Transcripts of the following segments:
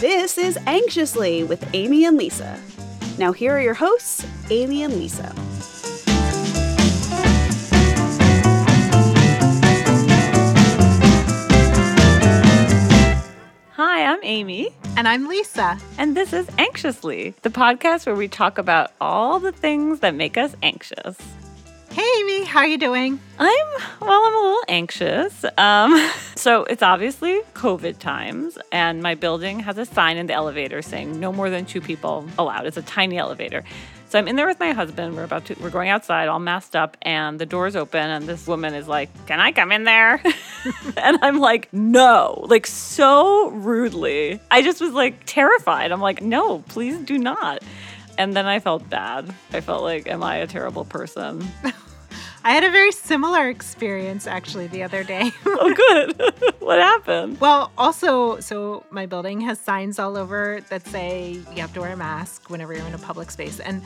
This is Anxiously with Amy and Lisa. Now, here are your hosts, Amy and Lisa. Hi, I'm Amy. And I'm Lisa. And this is Anxiously, the podcast where we talk about all the things that make us anxious. Hey, Amy, how are you doing? I'm, well, I'm a little anxious. Um, so it's obviously COVID times, and my building has a sign in the elevator saying no more than two people allowed. It's a tiny elevator. So I'm in there with my husband. We're about to, we're going outside, all masked up, and the door's open, and this woman is like, "Can I come in there?" and I'm like, "No!" Like so rudely. I just was like terrified. I'm like, "No, please do not." And then I felt bad. I felt like, "Am I a terrible person?" I had a very similar experience actually the other day. oh, good. what happened? Well, also, so my building has signs all over that say you have to wear a mask whenever you're in a public space. And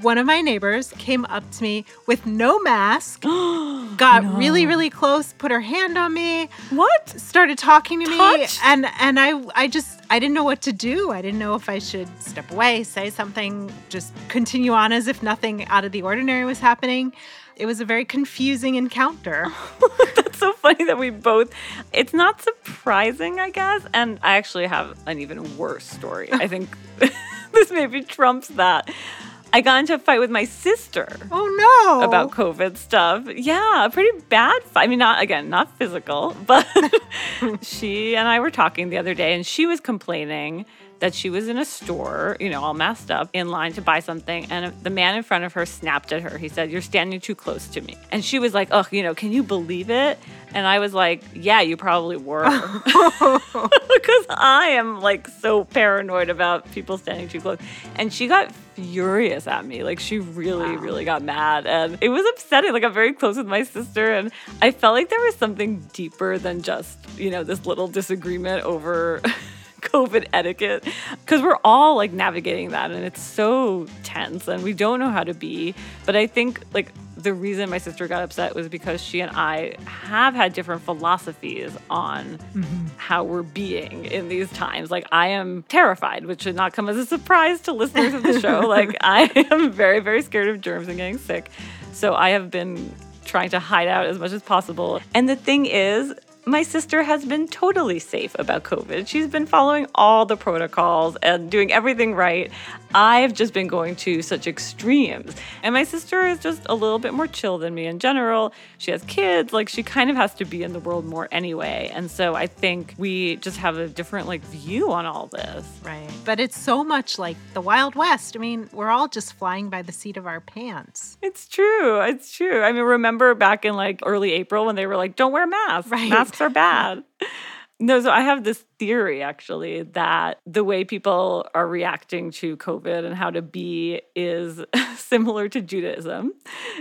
one of my neighbors came up to me with no mask, got No. really, really close, put her hand on me, What? started talking to me, and and I I just I didn't know what to do. I didn't know if I should step away, say something, just continue on as if nothing out of the ordinary was happening. It was a very confusing encounter. That's so funny that we both. It's not surprising, I guess. And I actually have an even worse story. I think this maybe trumps that. I got into a fight with my sister Oh no! about COVID stuff. Yeah, a pretty bad fight. I mean, not again, not physical, but she and I were talking the other day, and she was complaining that she was in a store, you know, all messed up, in line to buy something, and the man in front of her snapped at her. He said, "You're standing too close to me," and she was like, "Oh, you know, can you believe it?" And I was like, "Yeah, you probably were," because I am like so paranoid about people standing too close. And she got furious at me. Like she really, really got mad. And it was upsetting. Like I'm very close with my sister. And I felt like there was something deeper than just, you know, this little disagreement over COVID etiquette. Because we're all like navigating that and it's so tense and we don't know how to be. But I think like the reason my sister got upset was because she and I have had different philosophies on mm-hmm. how we're being in these times. Like, I am terrified, which should not come as a surprise to listeners of the show. like, I am very, very scared of germs and getting sick. So, I have been trying to hide out as much as possible. And the thing is, my sister has been totally safe about COVID. She's been following all the protocols and doing everything right. I've just been going to such extremes. And my sister is just a little bit more chill than me in general. She has kids, like she kind of has to be in the world more anyway. And so I think we just have a different like view on all this. right, but it's so much like the Wild West. I mean, we're all just flying by the seat of our pants. It's true. It's true. I mean, remember back in like early April when they were like, don't wear masks. Right. Masks are bad. No, so I have this theory actually that the way people are reacting to COVID and how to be is similar to Judaism.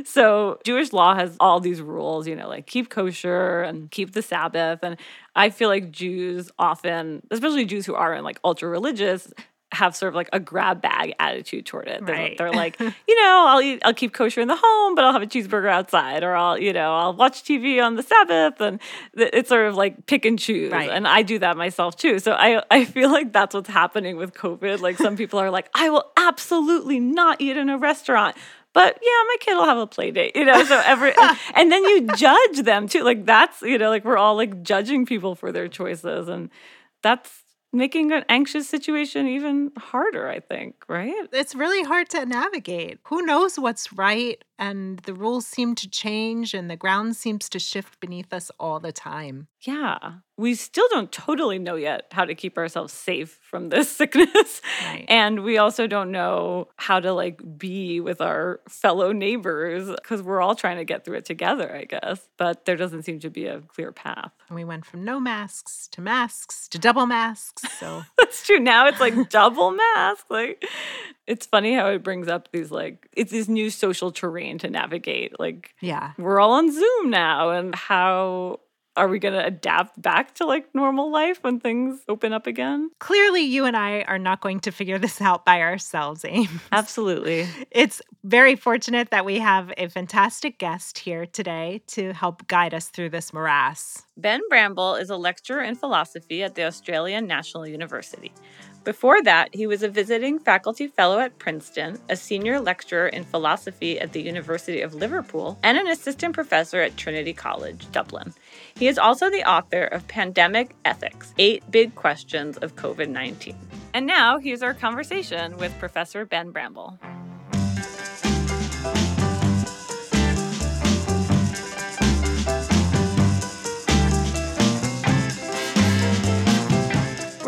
So, Jewish law has all these rules, you know, like keep kosher and keep the Sabbath. And I feel like Jews often, especially Jews who aren't like ultra religious, have sort of like a grab bag attitude toward it. They're, Right. they're like, you know, I'll eat, I'll keep kosher in the home, but I'll have a cheeseburger outside, or I'll, you know, I'll watch TV on the Sabbath, and it's sort of like pick and choose. Right. And I do that myself too. So I, I feel like that's what's happening with COVID. Like some people are like, I will absolutely not eat in a restaurant. But yeah, my kid will have a play date, you know. So every and then you judge them too. Like that's you know, like we're all like judging people for their choices, and that's making an anxious situation even harder. I think, right? It's really hard to navigate. Who knows what's right? And the rules seem to change, and the ground seems to shift beneath us all the time. Yeah, we still don't totally know yet how to keep ourselves safe from this sickness. Right. And we also don't know how to like be with our fellow neighbors because we're all trying to get through it together, I guess. But there doesn't seem to be a clear path. And we went from no masks to masks to double masks. So That's true. Now it's like double mask. Like it's funny how it brings up these like it's this new social terrain to navigate. Like yeah, we're all on Zoom now and how are we going to adapt back to like normal life when things open up again? Clearly, you and I are not going to figure this out by ourselves, Ames. Absolutely. It's very fortunate that we have a fantastic guest here today to help guide us through this morass. Ben Bramble is a lecturer in philosophy at the Australian National University. Before that, he was a visiting faculty fellow at Princeton, a senior lecturer in philosophy at the University of Liverpool, and an assistant professor at Trinity College, Dublin. He is also the author of Pandemic Ethics Eight Big Questions of COVID 19. And now, here's our conversation with Professor Ben Bramble.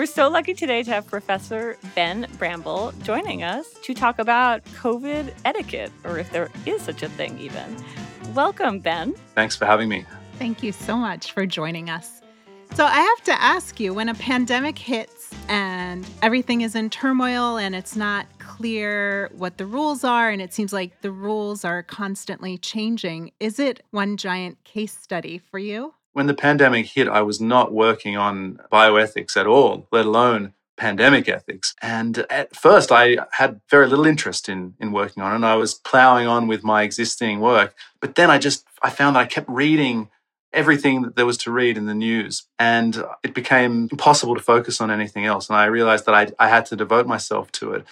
We're so lucky today to have Professor Ben Bramble joining us to talk about COVID etiquette, or if there is such a thing, even. Welcome, Ben. Thanks for having me. Thank you so much for joining us. So, I have to ask you when a pandemic hits and everything is in turmoil and it's not clear what the rules are, and it seems like the rules are constantly changing, is it one giant case study for you? When the pandemic hit, I was not working on bioethics at all, let alone pandemic ethics. And at first, I had very little interest in, in working on it. And I was plowing on with my existing work. But then I just, I found that I kept reading everything that there was to read in the news. And it became impossible to focus on anything else. And I realized that I, I had to devote myself to it.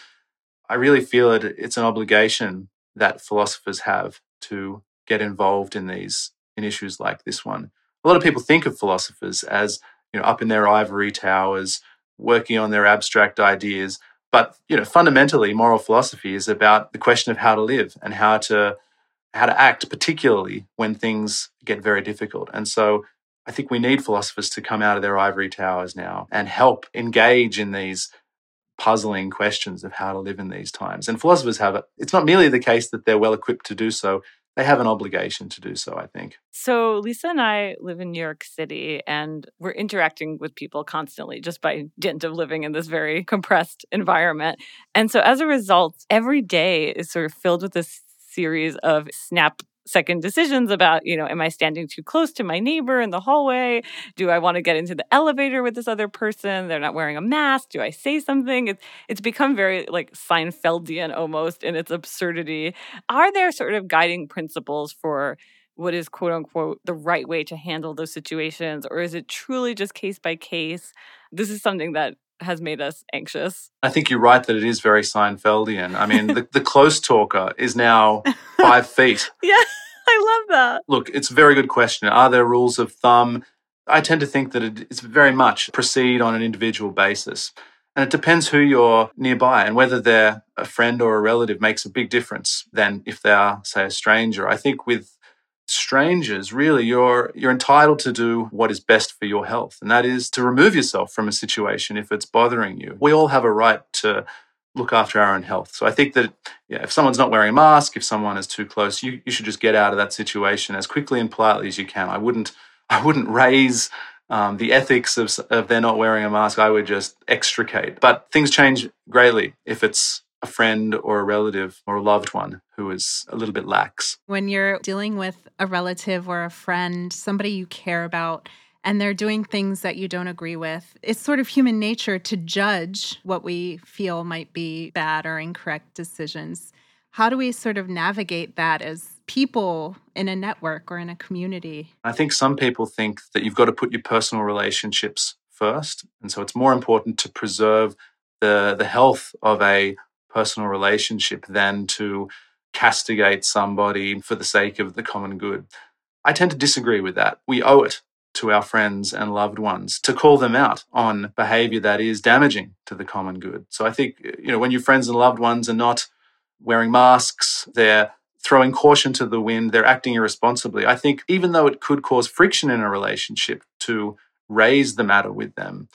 I really feel it, it's an obligation that philosophers have to get involved in these, in issues like this one a lot of people think of philosophers as you know up in their ivory towers working on their abstract ideas but you know fundamentally moral philosophy is about the question of how to live and how to how to act particularly when things get very difficult. And so i think we need philosophers to come out of their ivory towers now and help engage in these puzzling questions of how to live in these times. And philosophers have it it's not merely the case that they're well equipped to do so they have an obligation to do so, I think. So, Lisa and I live in New York City and we're interacting with people constantly just by dint of living in this very compressed environment. And so, as a result, every day is sort of filled with this series of snap second decisions about, you know, am I standing too close to my neighbor in the hallway? Do I want to get into the elevator with this other person? They're not wearing a mask. Do I say something? It's it's become very like Seinfeldian almost in its absurdity. Are there sort of guiding principles for what is quote unquote the right way to handle those situations or is it truly just case by case? This is something that has made us anxious. I think you're right that it is very Seinfeldian. I mean, the, the close talker is now five feet. Yeah, I love that. Look, it's a very good question. Are there rules of thumb? I tend to think that it's very much proceed on an individual basis. And it depends who you're nearby and whether they're a friend or a relative makes a big difference than if they are, say, a stranger. I think with strangers, really, you're you're entitled to do what is best for your health, and that is to remove yourself from a situation if it's bothering you. We all have a right to look after our own health. So I think that yeah, if someone's not wearing a mask, if someone is too close, you, you should just get out of that situation as quickly and politely as you can. I wouldn't I wouldn't raise um, the ethics of, of they're not wearing a mask. I would just extricate. But things change greatly if it's a friend or a relative or a loved one who is a little bit lax. When you're dealing with a relative or a friend, somebody you care about, and they're doing things that you don't agree with, it's sort of human nature to judge what we feel might be bad or incorrect decisions. How do we sort of navigate that as people in a network or in a community? I think some people think that you've got to put your personal relationships first. And so it's more important to preserve the, the health of a personal relationship than to castigate somebody for the sake of the common good. I tend to disagree with that. We owe it to our friends and loved ones to call them out on behavior that is damaging to the common good. So I think, you know, when your friends and loved ones are not wearing masks, they're throwing caution to the wind, they're acting irresponsibly. I think even though it could cause friction in a relationship to raise the matter with them,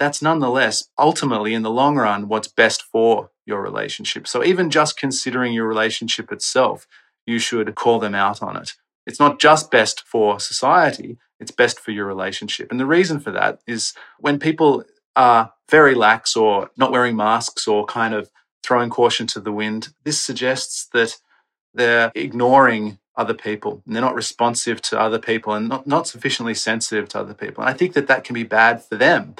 that's nonetheless ultimately in the long run what's best for your relationship. So even just considering your relationship itself, you should call them out on it. It's not just best for society, it's best for your relationship. And the reason for that is when people are very lax or not wearing masks or kind of throwing caution to the wind, this suggests that they're ignoring other people and they're not responsive to other people and not, not sufficiently sensitive to other people. And I think that that can be bad for them.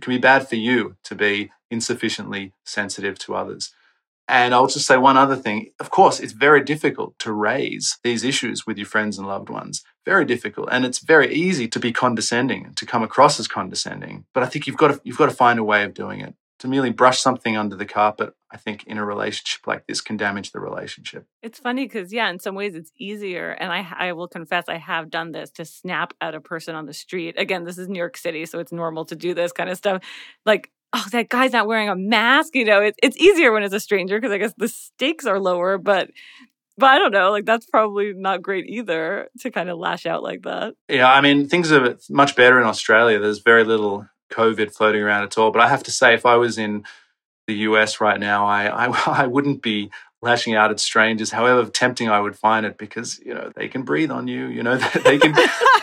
It can be bad for you to be insufficiently sensitive to others. And I'll just say one other thing. Of course, it's very difficult to raise these issues with your friends and loved ones. Very difficult. And it's very easy to be condescending, to come across as condescending. But I think you've got to, you've got to find a way of doing it to merely brush something under the carpet, I think in a relationship like this can damage the relationship. It's funny because, yeah, in some ways it's easier. And I, I will confess, I have done this to snap at a person on the street. Again, this is New York City, so it's normal to do this kind of stuff. Like, oh, that guy's not wearing a mask. You know, it, it's easier when it's a stranger because I guess the stakes are lower. But but I don't know, like that's probably not great either to kind of lash out like that. Yeah, I mean, things are much better in Australia. There's very little COVID floating around at all. But I have to say, if I was in the US right now, I, I, I wouldn't be lashing out at strangers, however tempting I would find it, because you know they can breathe on you. You know they can.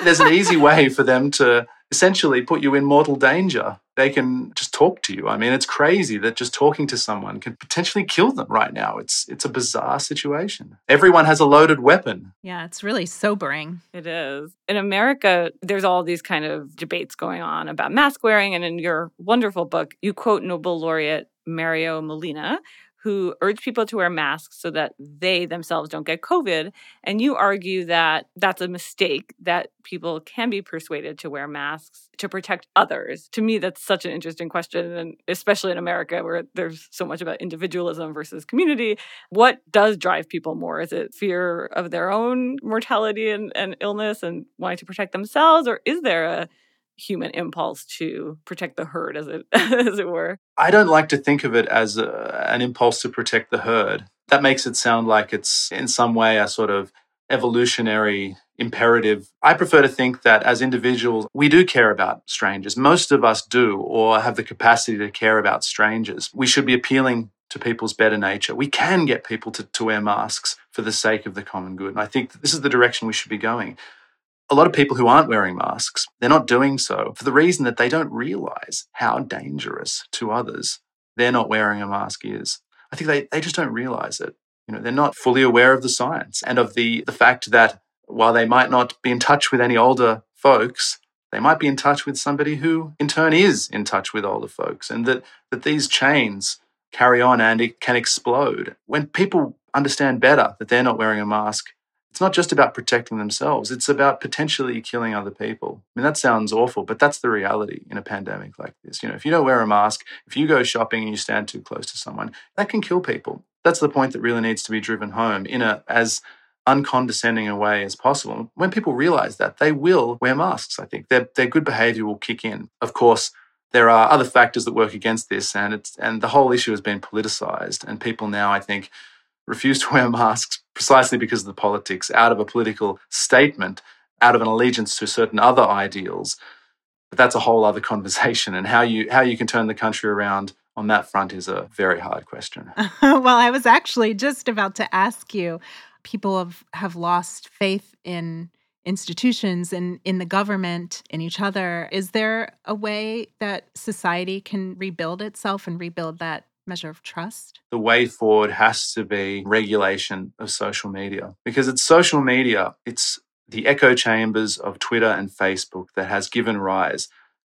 there's an easy way for them to essentially put you in mortal danger. They can just talk to you. I mean, it's crazy that just talking to someone can potentially kill them right now. It's it's a bizarre situation. Everyone has a loaded weapon. Yeah, it's really sobering. It is. In America, there's all these kind of debates going on about mask wearing and in your wonderful book, you quote Nobel laureate Mario Molina, who urge people to wear masks so that they themselves don't get COVID. And you argue that that's a mistake, that people can be persuaded to wear masks to protect others. To me, that's such an interesting question. And especially in America, where there's so much about individualism versus community, what does drive people more? Is it fear of their own mortality and, and illness and wanting to protect themselves? Or is there a human impulse to protect the herd as it as it were. I don't like to think of it as a, an impulse to protect the herd. That makes it sound like it's in some way a sort of evolutionary imperative. I prefer to think that as individuals we do care about strangers. Most of us do or have the capacity to care about strangers. We should be appealing to people's better nature. We can get people to, to wear masks for the sake of the common good. And I think this is the direction we should be going a lot of people who aren't wearing masks, they're not doing so for the reason that they don't realize how dangerous to others they're not wearing a mask is. I think they, they just don't realize it. You know, they're not fully aware of the science and of the, the fact that while they might not be in touch with any older folks, they might be in touch with somebody who in turn is in touch with older folks and that, that these chains carry on and it can explode. When people understand better that they're not wearing a mask, it's not just about protecting themselves, it's about potentially killing other people. I mean, that sounds awful, but that's the reality in a pandemic like this. You know, if you don't wear a mask, if you go shopping and you stand too close to someone, that can kill people. That's the point that really needs to be driven home in a as uncondescending a way as possible. When people realize that, they will wear masks, I think. Their, their good behavior will kick in. Of course, there are other factors that work against this, and it's and the whole issue has been politicized. And people now, I think, refuse to wear masks precisely because of the politics, out of a political statement, out of an allegiance to certain other ideals. But that's a whole other conversation. And how you how you can turn the country around on that front is a very hard question. well, I was actually just about to ask you. People have, have lost faith in institutions and in the government, in each other. Is there a way that society can rebuild itself and rebuild that measure of trust? The way forward has to be regulation of social media because it's social media, it's the echo chambers of Twitter and Facebook that has given rise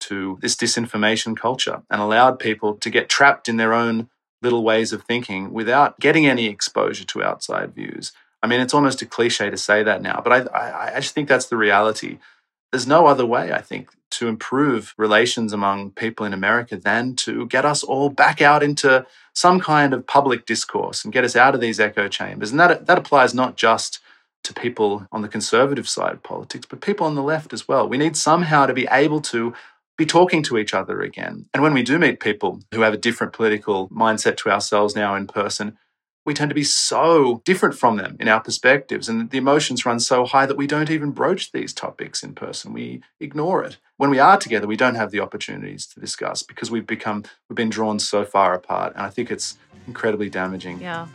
to this disinformation culture and allowed people to get trapped in their own little ways of thinking without getting any exposure to outside views. I mean, it's almost a cliche to say that now, but I, I, I just think that's the reality. There's no other way, I think, to improve relations among people in America than to get us all back out into some kind of public discourse and get us out of these echo chambers. And that, that applies not just to people on the conservative side of politics, but people on the left as well. We need somehow to be able to be talking to each other again. And when we do meet people who have a different political mindset to ourselves now in person, we tend to be so different from them in our perspectives and the emotions run so high that we don't even broach these topics in person. We ignore it. When we are together we don't have the opportunities to discuss because we've become we've been drawn so far apart and i think it's incredibly damaging. Yeah.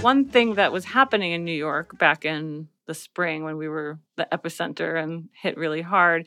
One thing that was happening in New York back in the spring when we were the epicenter and hit really hard,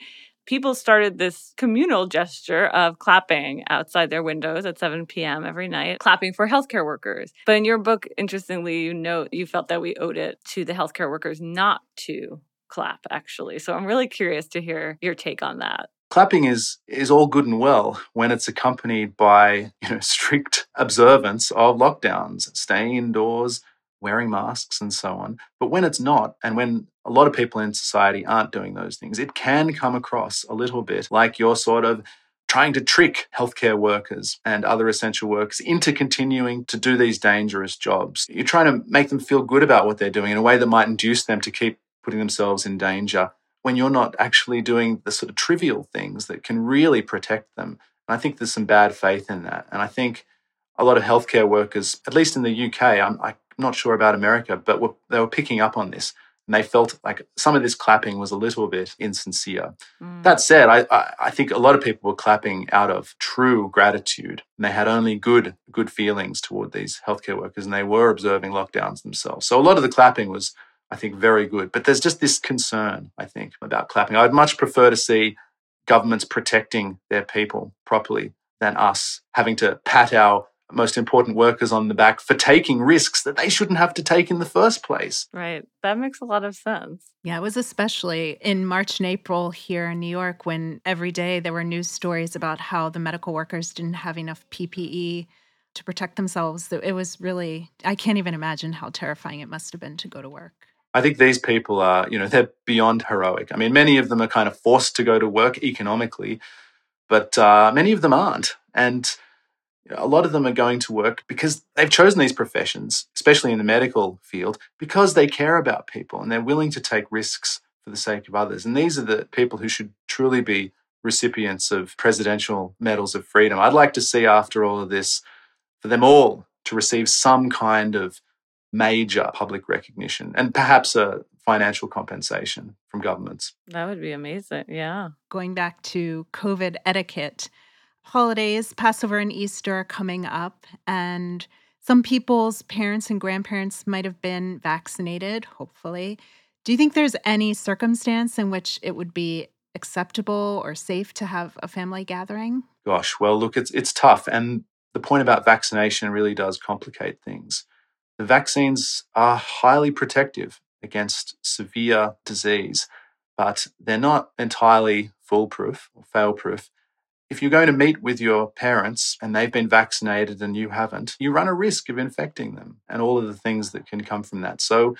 people started this communal gesture of clapping outside their windows at 7 p.m. every night, clapping for healthcare workers. But in your book, interestingly, you note you felt that we owed it to the healthcare workers not to clap, actually. So I'm really curious to hear your take on that. Clapping is is all good and well when it's accompanied by you know strict observance of lockdowns, staying indoors, wearing masks, and so on. But when it's not, and when a lot of people in society aren't doing those things, it can come across a little bit like you're sort of trying to trick healthcare workers and other essential workers into continuing to do these dangerous jobs. You're trying to make them feel good about what they're doing in a way that might induce them to keep putting themselves in danger when you're not actually doing the sort of trivial things that can really protect them. And I think there's some bad faith in that. And I think a lot of healthcare workers, at least in the UK, I'm, I'm not sure about America, but were, they were picking up on this. And they felt like some of this clapping was a little bit insincere. Mm. That said, I, I, I think a lot of people were clapping out of true gratitude. And they had only good, good feelings toward these healthcare workers and they were observing lockdowns themselves. So a lot of the clapping was I think, very good. But there's just this concern, I think, about clapping. I'd much prefer to see governments protecting their people properly than us having to pat our most important workers on the back for taking risks that they shouldn't have to take in the first place. Right. That makes a lot of sense. Yeah, it was especially in March and April here in New York when every day there were news stories about how the medical workers didn't have enough PPE to protect themselves. It was really, I can't even imagine how terrifying it must have been to go to work. I think these people are, you know, they're beyond heroic. I mean, many of them are kind of forced to go to work economically, but uh, many of them aren't. And a lot of them are going to work because they've chosen these professions, especially in the medical field, because they care about people and they're willing to take risks for the sake of others. And these are the people who should truly be recipients of presidential medals of freedom. I'd like to see after all of this for them all to receive some kind of major public recognition and perhaps a financial compensation from governments. That would be amazing. Yeah. Going back to COVID etiquette, holidays, Passover and Easter are coming up, and some people's parents and grandparents might have been vaccinated, hopefully. Do you think there's any circumstance in which it would be acceptable or safe to have a family gathering? Gosh, well, look, it's it's tough, and the point about vaccination really does complicate things. The vaccines are highly protective against severe disease, but they're not entirely foolproof or fail-proof. If you're going to meet with your parents and they've been vaccinated and you haven't, you run a risk of infecting them and all of the things that can come from that. So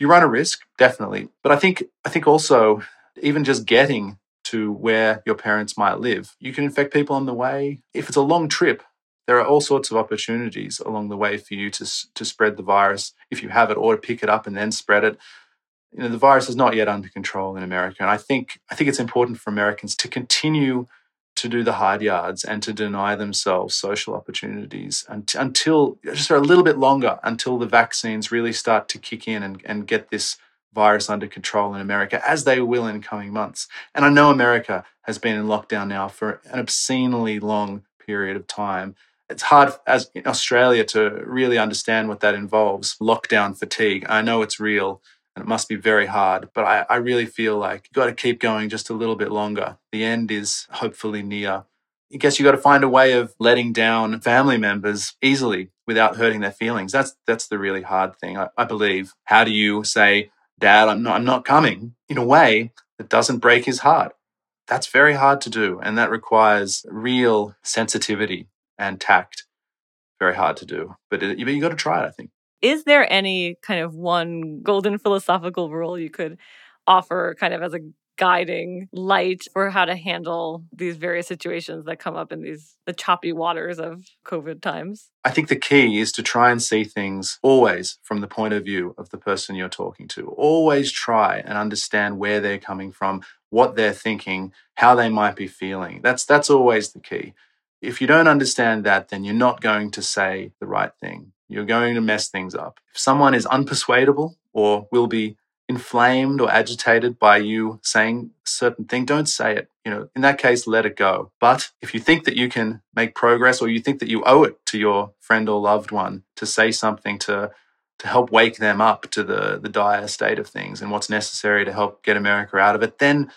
you run a risk, definitely. But I think I think also even just getting to where your parents might live, you can infect people on the way. If it's a long trip, there are all sorts of opportunities along the way for you to to spread the virus if you have it, or to pick it up and then spread it. You know, the virus is not yet under control in America, and I think I think it's important for Americans to continue to do the hard yards and to deny themselves social opportunities until just for a little bit longer until the vaccines really start to kick in and, and get this virus under control in America, as they will in coming months. And I know America has been in lockdown now for an obscenely long period of time it's hard as in Australia to really understand what that involves lockdown fatigue. I know it's real and it must be very hard, but I, I really feel like you've got to keep going just a little bit longer. The end is hopefully near. I guess you got to find a way of letting down family members easily without hurting their feelings. That's that's the really hard thing, I, I believe. How do you say, Dad, I'm not I'm not coming in a way that doesn't break his heart? That's very hard to do, and that requires real sensitivity and tact. Very hard to do, but it, you, you got to try it. I think. Is there any kind of one golden philosophical rule you could offer, kind of as a guiding light for how to handle these various situations that come up in these the choppy waters of covid times? I think the key is to try and see things always from the point of view of the person you're talking to. Always try and understand where they're coming from what they're thinking how they might be feeling. That's that's always the key. If you don't understand that, then you're not going to say the right thing. You're going to mess things up. If someone is unpersuadable or will be inflamed or agitated by you saying certain thing, don't say it. You know, in that case, let it go. But if you think that you can make progress or you think that you owe it to your friend or loved one to say something to to help wake them up to the the dire state of things and what's necessary to help get America out of it, then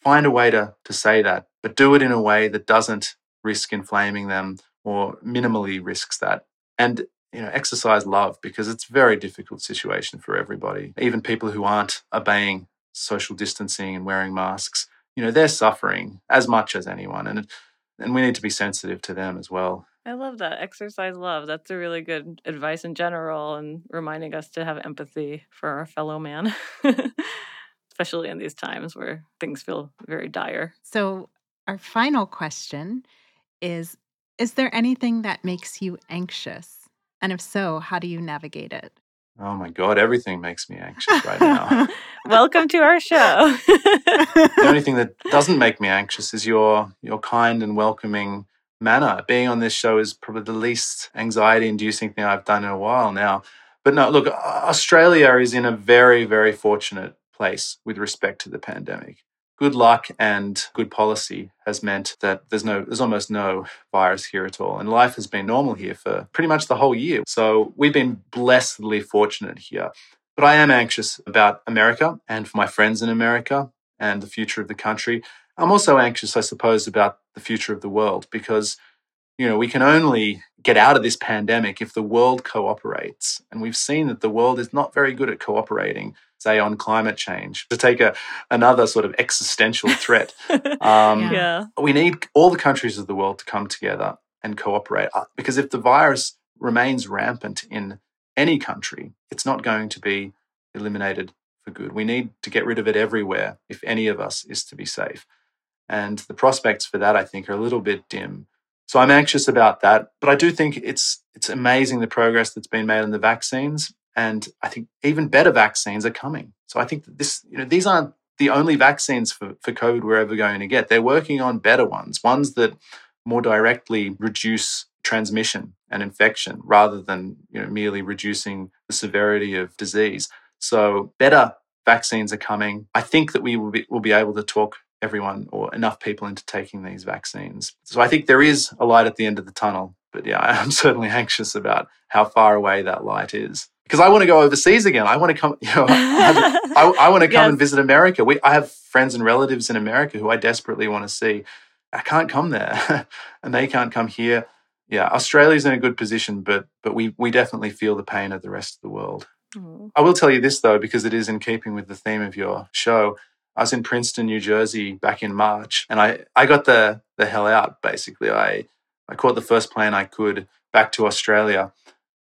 find a way to, to say that, but do it in a way that doesn't risk inflaming them or minimally risks that. And you know, exercise love because it's a very difficult situation for everybody. Even people who aren't obeying social distancing and wearing masks, you know, they're suffering as much as anyone. And and we need to be sensitive to them as well. I love that. Exercise love. That's a really good advice in general and reminding us to have empathy for our fellow man, especially in these times where things feel very dire. So, our final question is Is there anything that makes you anxious? And if so, how do you navigate it? Oh my God, everything makes me anxious right now. Welcome to our show. the only thing that doesn't make me anxious is your your kind and welcoming manner. Being on this show is probably the least anxiety inducing thing I've done in a while now. But no, look, Australia is in a very, very fortunate place with respect to the pandemic good luck and good policy has meant that there's no there's almost no virus here at all. And life has been normal here for pretty much the whole year. So we've been blessedly fortunate here. But i am anxious about america and for my friends in america and the future of the country. I'm also anxious i suppose about the future of the world because you know we can only get out of this pandemic if the world cooperates. And we've seen that the world is not very good at cooperating say on climate change to take a another sort of existential threat. Um, yeah. we need all the countries of the world to come together and cooperate uh, because if the virus remains rampant in any country it's not going to be eliminated for good. We need to get rid of it everywhere if any of us is to be safe. And the prospects for that i think are a little bit dim. So i'm anxious about that but i do think it's it's amazing the progress that's been made on the vaccines and I think even better vaccines are coming. So I think this, you know, these aren't the only vaccines for, for COVID we're ever going to get. They're working on better ones, ones that more directly reduce transmission and infection rather than you know, merely reducing the severity of disease. So better vaccines are coming. I think that we will be, will be able to talk everyone or enough people into taking these vaccines. So I think there is a light at the end of the tunnel. But yeah, I'm certainly anxious about how far away that light is because I want to go overseas again. I want to come, you know, I, I, want to come yes. and visit America. We, I have friends and relatives in America who I desperately want to see. I can't come there, and they can't come here. Yeah, Australia's in a good position, but but we we definitely feel the pain of the rest of the world. Mm. I will tell you this though, because it is in keeping with the theme of your show. I was in Princeton, New Jersey, back in March, and I I got the the hell out. Basically, I I caught the first plane I could back to Australia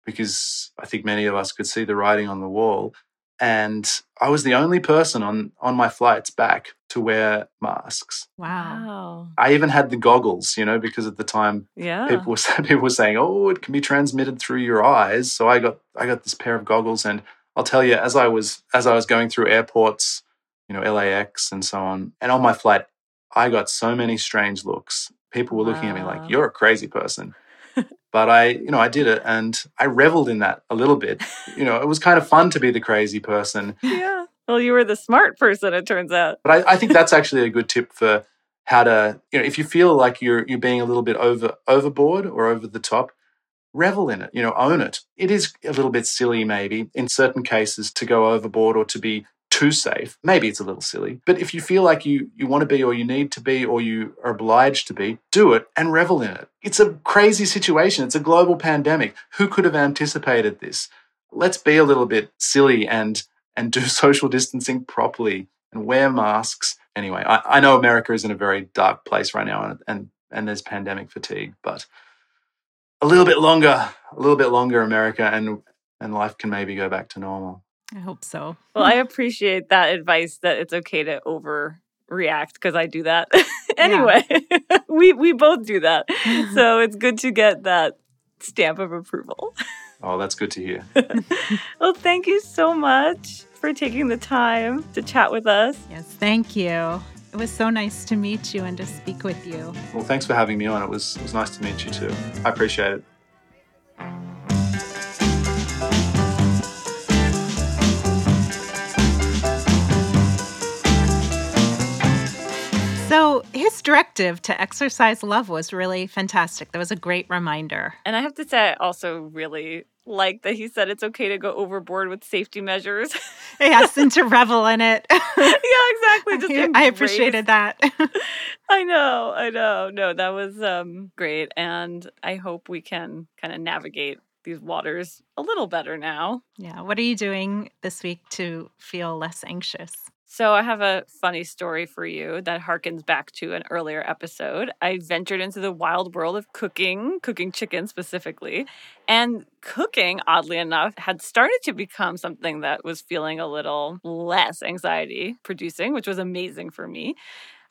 because I think many of us could see the writing on the wall. And I was the only person on, on my flights back to wear masks. Wow. I even had the goggles, you know, because at the time yeah. people were people were saying, "Oh, it can be transmitted through your eyes." So I got I got this pair of goggles and I'll tell you as I was as I was going through airports, you know, LAX and so on, and on my flight, I got so many strange looks. People were wow. looking at me like, "You're a crazy person." But I, you know, I did it and I reveled in that a little bit. You know, it was kind of fun to be the crazy person. Yeah. Well, you were the smart person, it turns out. But I, I think that's actually a good tip for how to, you know, if you feel like you're you're being a little bit over overboard or over the top, revel in it. You know, own it. It is a little bit silly, maybe in certain cases, to go overboard or to be too safe. Maybe it's a little silly, but if you feel like you you want to be or you need to be or you are obliged to be, do it and revel in it. It's a crazy situation. It's a global pandemic. Who could have anticipated this? Let's be a little bit silly and and do social distancing properly and wear masks. Anyway, I, I know America is in a very dark place right now and, and and there's pandemic fatigue, but a little bit longer, a little bit longer, America, and and life can maybe go back to normal. I hope so. Well, I appreciate that advice that it's okay to overreact because I do that anyway. we we both do that, so it's good to get that stamp of approval. Oh, that's good to hear. well, thank you so much for taking the time to chat with us. Yes, thank you. It was so nice to meet you and to speak with you. Well, thanks for having me on. It was it was nice to meet you too. I appreciate it. So his directive to exercise love was really fantastic. That was a great reminder. And I have to say, I also really like that he said it's okay to go overboard with safety measures. yes, and to revel in it. yeah, exactly. Just I, I appreciated that. I know, I know. No, that was um, great, and I hope we can kind of navigate these waters a little better now. yeah. What are you doing this week to feel less anxious? So, I have a funny story for you that harkens back to an earlier episode. I ventured into the wild world of cooking, cooking chicken specifically. And cooking, oddly enough, had started to become something that was feeling a little less anxiety producing, which was amazing for me.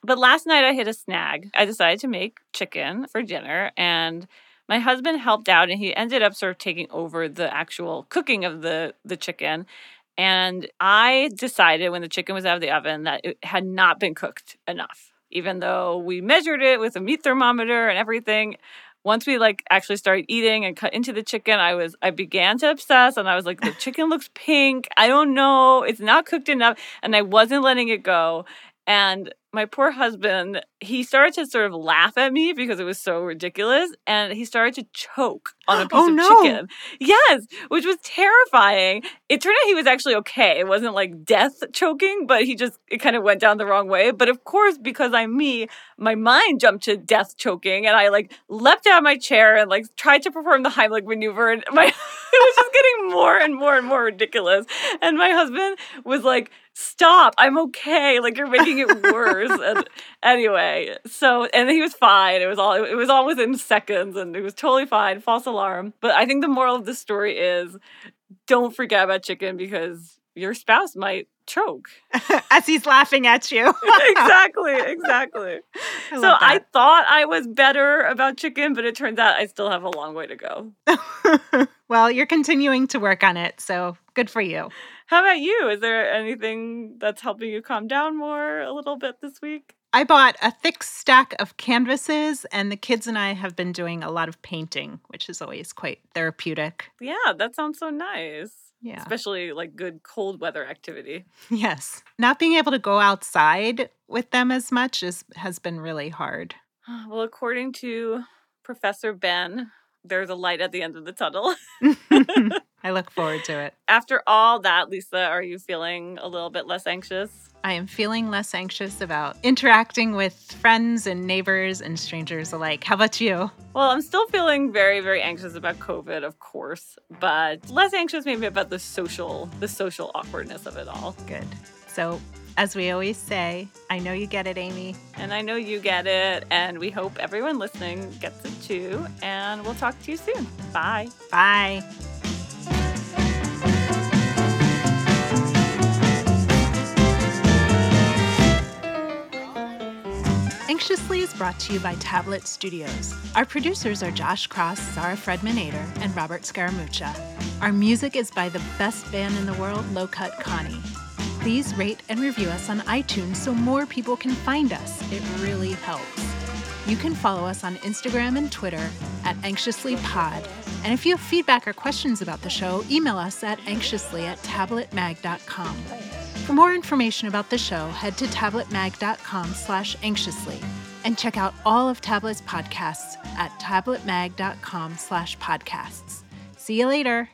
But last night I hit a snag. I decided to make chicken for dinner and my husband helped out and he ended up sort of taking over the actual cooking of the the chicken and I decided when the chicken was out of the oven that it had not been cooked enough. Even though we measured it with a meat thermometer and everything, once we like actually started eating and cut into the chicken, I was I began to obsess and I was like the chicken looks pink. I don't know. It's not cooked enough and I wasn't letting it go. And my poor husband, he started to sort of laugh at me because it was so ridiculous. And he started to choke on a oh, piece Oh, of no. chicken. Yes, which was terrifying. It turned out he was actually okay. It wasn't like death choking, but he just, it kind of went down the wrong way. But of course, because I'm me, my mind jumped to death choking and I like leapt out of my chair and like tried to perform the Heimlich maneuver. And my, it was just getting more and more and more ridiculous. And my husband was like, stop i'm okay like you're making it worse and anyway so and he was fine it was all it was all within seconds and it was totally fine false alarm but i think the moral of the story is don't forget about chicken because your spouse might choke As he's laughing at you. exactly exactly I so i thought i was better about chicken but it turns out i still have a long way to go well, you're continuing to work on it, so good for you. How about you is there anything that's helping you calm down more a little bit this week I bought a thick stack of canvases, and the kids and I have been doing a lot of painting, which is always quite therapeutic. Yeah, that sounds so nice. Yeah. Especially like good cold weather activity. Yes. Not being able to go outside with them as much is, has been really hard. Well, according to Professor Ben, there's a light at the end of the tunnel. I look forward to it. After all that, Lisa, are you feeling a little bit less anxious? I am feeling less anxious about interacting with friends and neighbors and strangers alike. How about you? Well, I'm still feeling very, very anxious about COVID, of course, but less anxious maybe about the social, the social awkwardness of it all. Good. So, as we always say, I know you get it, Amy. And I know you get it, and we hope everyone listening gets it too. And we'll talk to you soon. Bye. Bye. Anxiously is brought to you by Tablet Studios. Our producers are Josh Cross, Sarah Fredman Ader, and Robert Scaramuccia. Our music is by the best band in the world, Low Cut Connie. Please rate and review us on iTunes so more people can find us. It really helps. You can follow us on Instagram and Twitter at anxiouslypod. And if you have feedback or questions about the show, email us at anxiously at tabletmag.com. For more information about the show, head to tabletmag.com slash anxiously and check out all of Tablet's podcasts at tabletmag.com slash podcasts. See you later.